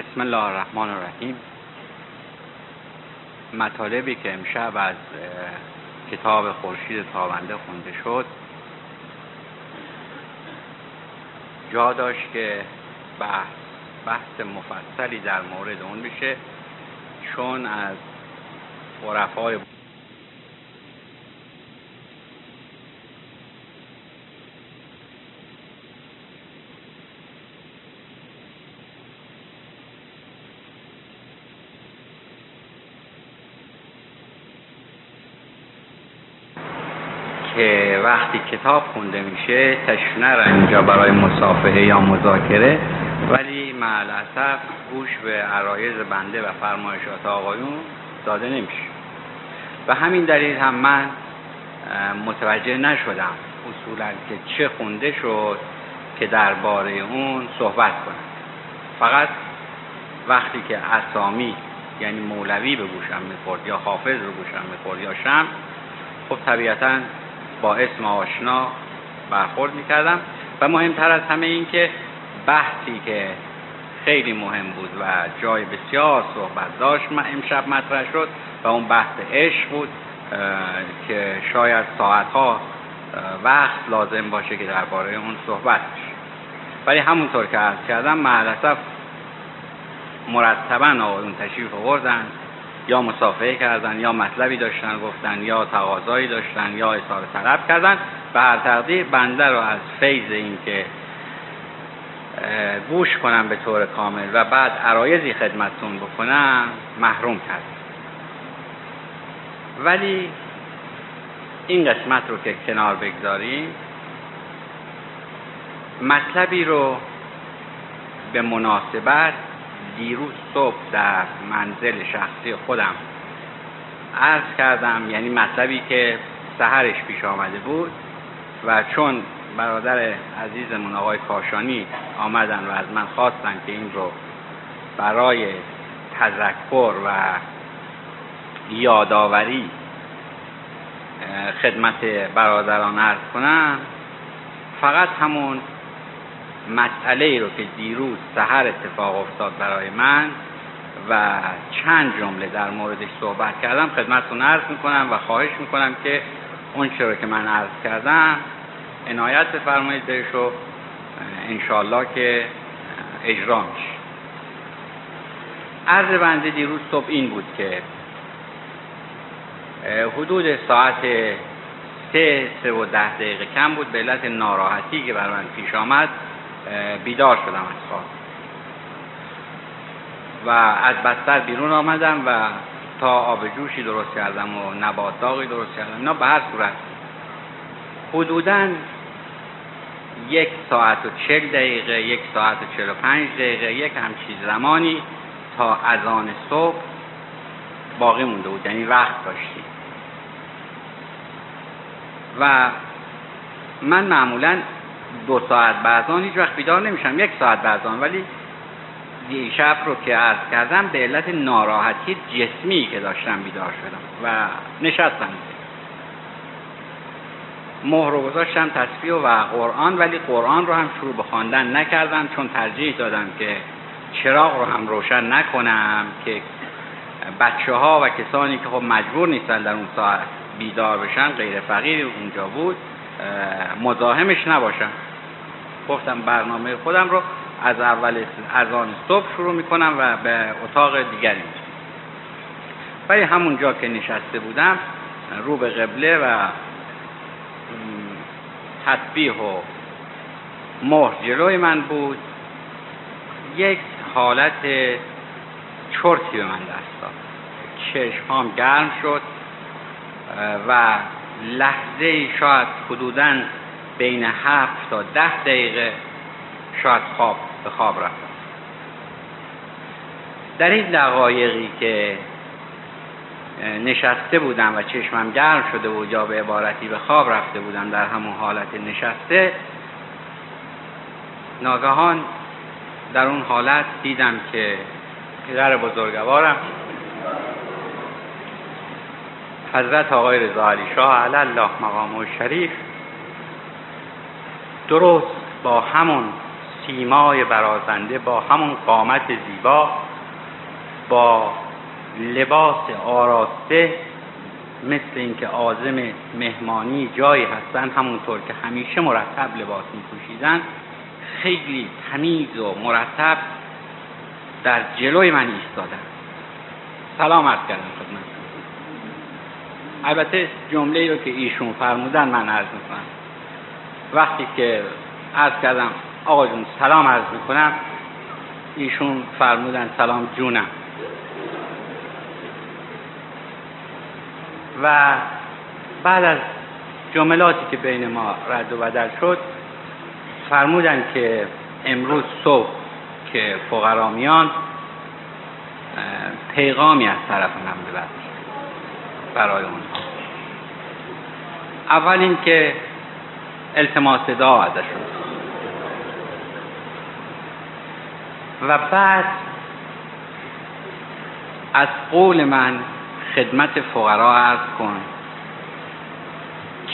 بسم الله الرحمن الرحیم. مطالبی که امشب از کتاب خورشید تابنده خونده شد جا داشت که بحث بحث مفصلی در مورد اون بشه چون از عرفای که وقتی کتاب خونده میشه تشنه اینجا برای مصافحه یا مذاکره ولی معلصف گوش به عرایز بنده و فرمایشات آقایون داده نمیشه. و همین دلیل هم من متوجه نشدم اصولا که چه خونده شد که درباره اون صحبت کنم. فقط وقتی که اسامی یعنی مولوی به گوشم می‌خورد یا حافظ به گوشم می‌خورد یا شم خب طبیعتا با اسم آشنا برخورد می‌کردم و مهمتر از همه این که بحثی که خیلی مهم بود و جای بسیار صحبت داشت امشب مطرح شد و اون بحث عشق بود که شاید ساعتها وقت لازم باشه که درباره اون صحبت بشه. ولی همونطور که عرض کردم معلصف مرتبا آقایون تشریف آوردن. یا مسافه کردن یا مطلبی داشتن گفتن یا تقاضایی داشتن یا اظهار طلب کردن. و هر تقدیر بنده رو از فیض این که گوش کنم به طور کامل و بعد عرایزی خدمتتون بکنم محروم کرد. ولی این قسمت رو که کنار بگذاریم مطلبی رو به مناسبت دیروز صبح در منزل شخصی خودم عرض کردم یعنی مطلبی که سهرش پیش آمده بود و چون برادر عزیزمون آقای کاشانی آمدن و از من خواستن که این رو برای تذکر و یادآوری خدمت برادران عرض کنم فقط همون مسئله ای رو که دیروز سهر اتفاق افتاد برای من و چند جمله در موردش صحبت کردم خدمتتون عرض می‌کنم و خواهش می‌کنم که اون چرا که من عرض کردم عنایت بفرمایید بهش و انشالله که اجرا میشه. عرض بنده دیروز صبح این بود که حدود ساعت سه سه و ده دقیقه کم بود به علت ناراحتی که بر من پیش آمد. بیدار شدم از خواب. و از بستر بیرون آمدم و تا آب جوشی درست کردم و نبات درست کردم. اینا به هر صورت. حدودا یک ساعت و چل دقیقه یک ساعت و چل و پنج دقیقه یک همچی زمانی تا اذان صبح باقی مونده بود. یعنی وقت داشتیم. و من معمولا دو ساعت بعد هیچ وقت بیدار نمیشم. یک ساعت بعد ولی دیشب رو که عرض کردم به علت ناراحتی جسمی که داشتم بیدار شدم و نشستم مهر رو گذاشتم تصفیه و قرآن ولی قرآن رو هم شروع به خواندن نکردم چون ترجیح دادم که چراغ رو هم روشن نکنم که بچه ها و کسانی که خب مجبور نیستن در اون ساعت بیدار بشن غیر فقیر اونجا بود مزاحمش نباشم. گفتم برنامه خودم رو از اول از آن صبح شروع می‌کنم و به اتاق دیگری میرم ولی همونجا که نشسته بودم رو به قبله و تطبیح و مهر جلوی من بود. یک حالت چرتی به من دست داد. چشمام گرم شد و لحظه شاید حدودا بین هفت تا ده دقیقه شاید خواب به خواب رفتم در این دقایقی که نشسته بودم و چشمم گرم شده بود یا به عبارتی به خواب رفته بودم در همون حالت نشسته ناگهان در اون حالت دیدم که پدر بزرگوارم حضرت آقای رضا علی شاه علی الله مقام و شریف درست با همون سیمای برازنده با همون قامت زیبا با لباس آراسته مثل اینکه آزم مهمانی جایی هستن همونطور که همیشه مرتب لباس می پوشیدن خیلی تمیز و مرتب در جلوی من ایستادن. سلام عرض کردم خدمت البته جمله رو که ایشون فرمودن من عرض می‌کنم. وقتی که عرض کردم آقا جون سلام عرض می‌کنم. ایشون فرمودن سلام جونم. و بعد از جملاتی که بین ما رد و بدل شد فرمودن که امروز صبح که فقرامیان پیغامی از طرف من ببرد برای اونها اول اینکه التماس دعا ازشون و بعد از قول من خدمت فقرا عرض کن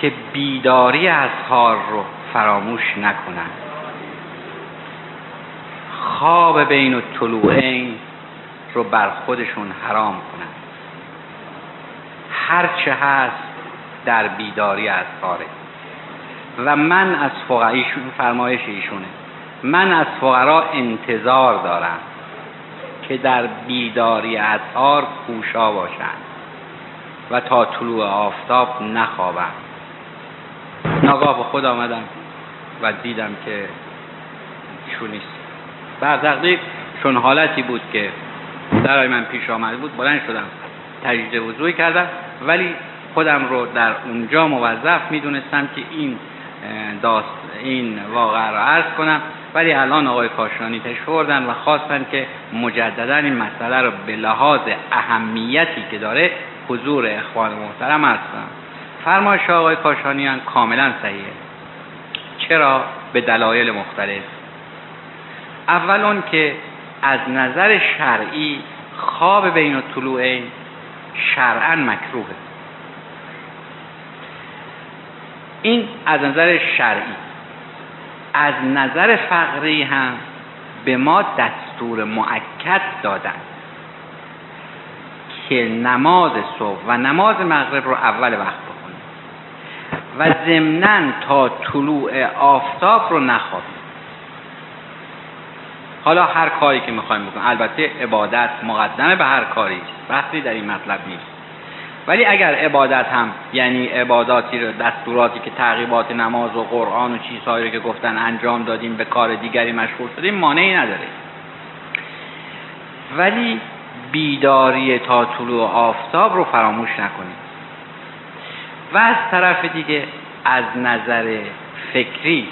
که بیداری اصحار رو فراموش نکنن. خواب بین و طلوعین رو بر خودشون حرام کنن. هرچه هست در بیداری اصحاره و من از فقرایشون فرمایش ایشونه. من از فقرا انتظار دارم که در بیداری اصحار کوشا باشند و تا طلوع آفتاب نخوابم. ناگاه به خود آمدم و دیدم که چون نیست. بر چون حالتی بود که در من پیش آمده بود بلند شدم. تجدید وضوعی کردم ولی خودم رو در اونجا موظف می‌دونستم که این داست این واقع را عرض کنم. ولی الان آقای کاشانی تشریف و خواستن که مجددا این مسئله رو به لحاظ اهمیتی که داره حضور اخوان محترم عرض کنم. فرمایش آقای کاشانیان کاملا صحیحه. چرا؟ به دلایل مختلف. اول اون که از نظر شرعی خواب بین طلوعین شرعا مکروهه. این از نظر شرعی از نظر فقری هم به ما دستور معکد دادن که نماز صبح و نماز مغرب رو اول وقت بخونیم و ضمنا تا طلوع آفتاب رو نخوابیم. حالا هر کاری که می‌خوایم بکنیم. البته عبادت مقدمه به هر کاری. بحثی در این مطلب نیست. ولی اگر عبادت هم یعنی عباداتی رو دستوراتی که تعقیبات نماز و قرآن و چیزهایی رو که گفتن انجام دادیم به کار دیگری مشغول شدیم مانعی نداره. ولی بیداری تا طلوع آفتاب رو فراموش نکنیم و از طرف دیگه از نظر فکری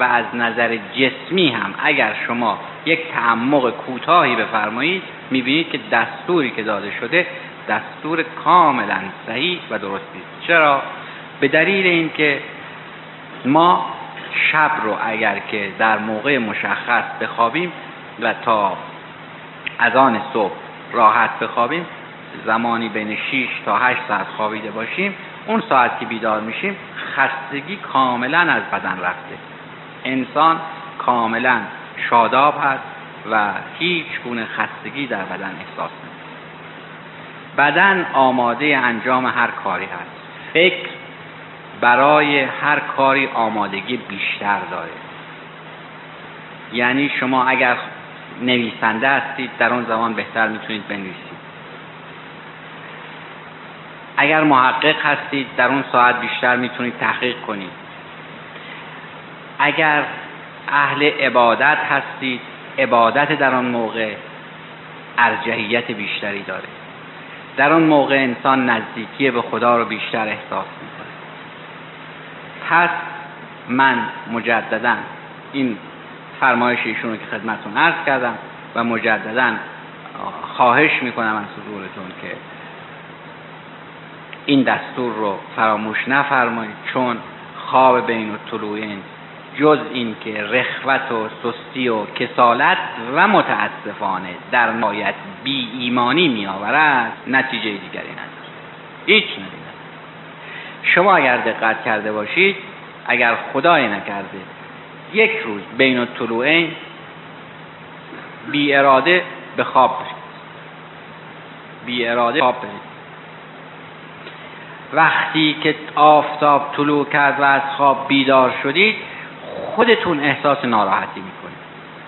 و از نظر جسمی هم اگر شما یک تعمق کوتاهی بفرمایید. می‌بینید که دستوری که داده شده دستور کاملا صحیح و درستی چرا؟ به دلیل اینکه ما شب رو اگر که در موقع مشخص بخوابیم و تا از آن صبح راحت بخوابیم زمانی بین 6 تا 8 ساعت خوابیده باشیم اون ساعت که بیدار میشیم خستگی کاملا از بدن رفته. انسان کاملا شاداب هست و هیچ گونه خستگی در بدن احساس نمی بدن آماده انجام هر کاری هست. فکر برای هر کاری آمادگی بیشتر داره. یعنی شما اگر نویسنده هستید در اون زمان بهتر می‌تونید بنویسید. اگر محقق هستید در اون ساعت بیشتر می‌تونید تحقیق کنید. اگر اهل عبادت هستید. عبادت در آن موقع ارجحیت بیشتری داره. در آن موقع انسان نزدیکی به خدا رو بیشتر احساس می‌کنه. پس من مجددا این فرمایش ایشون رو که خدمتتون عرض کردم و مجددا خواهش می‌کنم از حضورتون که این دستور رو فراموش نفرمایید چون خواب بین الطلوعین جز این که رخوت و سستی و کسالت و متاسفانه در نهایت بی ایمانی می آورد نتیجه دیگری نداره هیچ نداره شما اگر دقت کرده باشید اگر خدای نکرده یک روز بین الطلوعین بی اراده به خواب برید. بی اراده خواب برید. وقتی که آفتاب طلوع کرد و از خواب بیدار شدید خودتون احساس ناراحتی می‌کنید.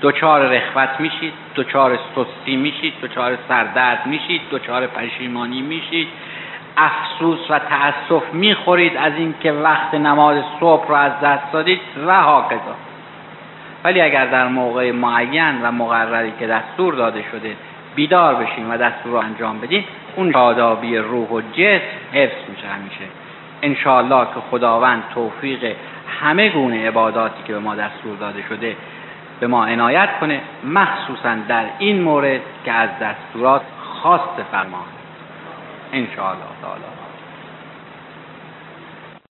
دوچار رخوت میشید دوچار سستی میشید دوچار سردرد میشید دوچار پشیمانی میشید. افسوس و تأسف می‌خورید از اینکه وقت نماز صبح رو از دست دادید و هاکذا ولی اگر در موقع معین و مقرری که دستور داده شده بیدار بشیم و دستور رو انجام بدیم اون شادابی روح و جسم حفظ میشه همیشه. انشاءالله که خداوند توفیق همه گونه عباداتی که به ما دستور داده شده به ما عنایت کنه مخصوصا در این مورد که از دستورات خاص فرمان. انشاءالله تعالی.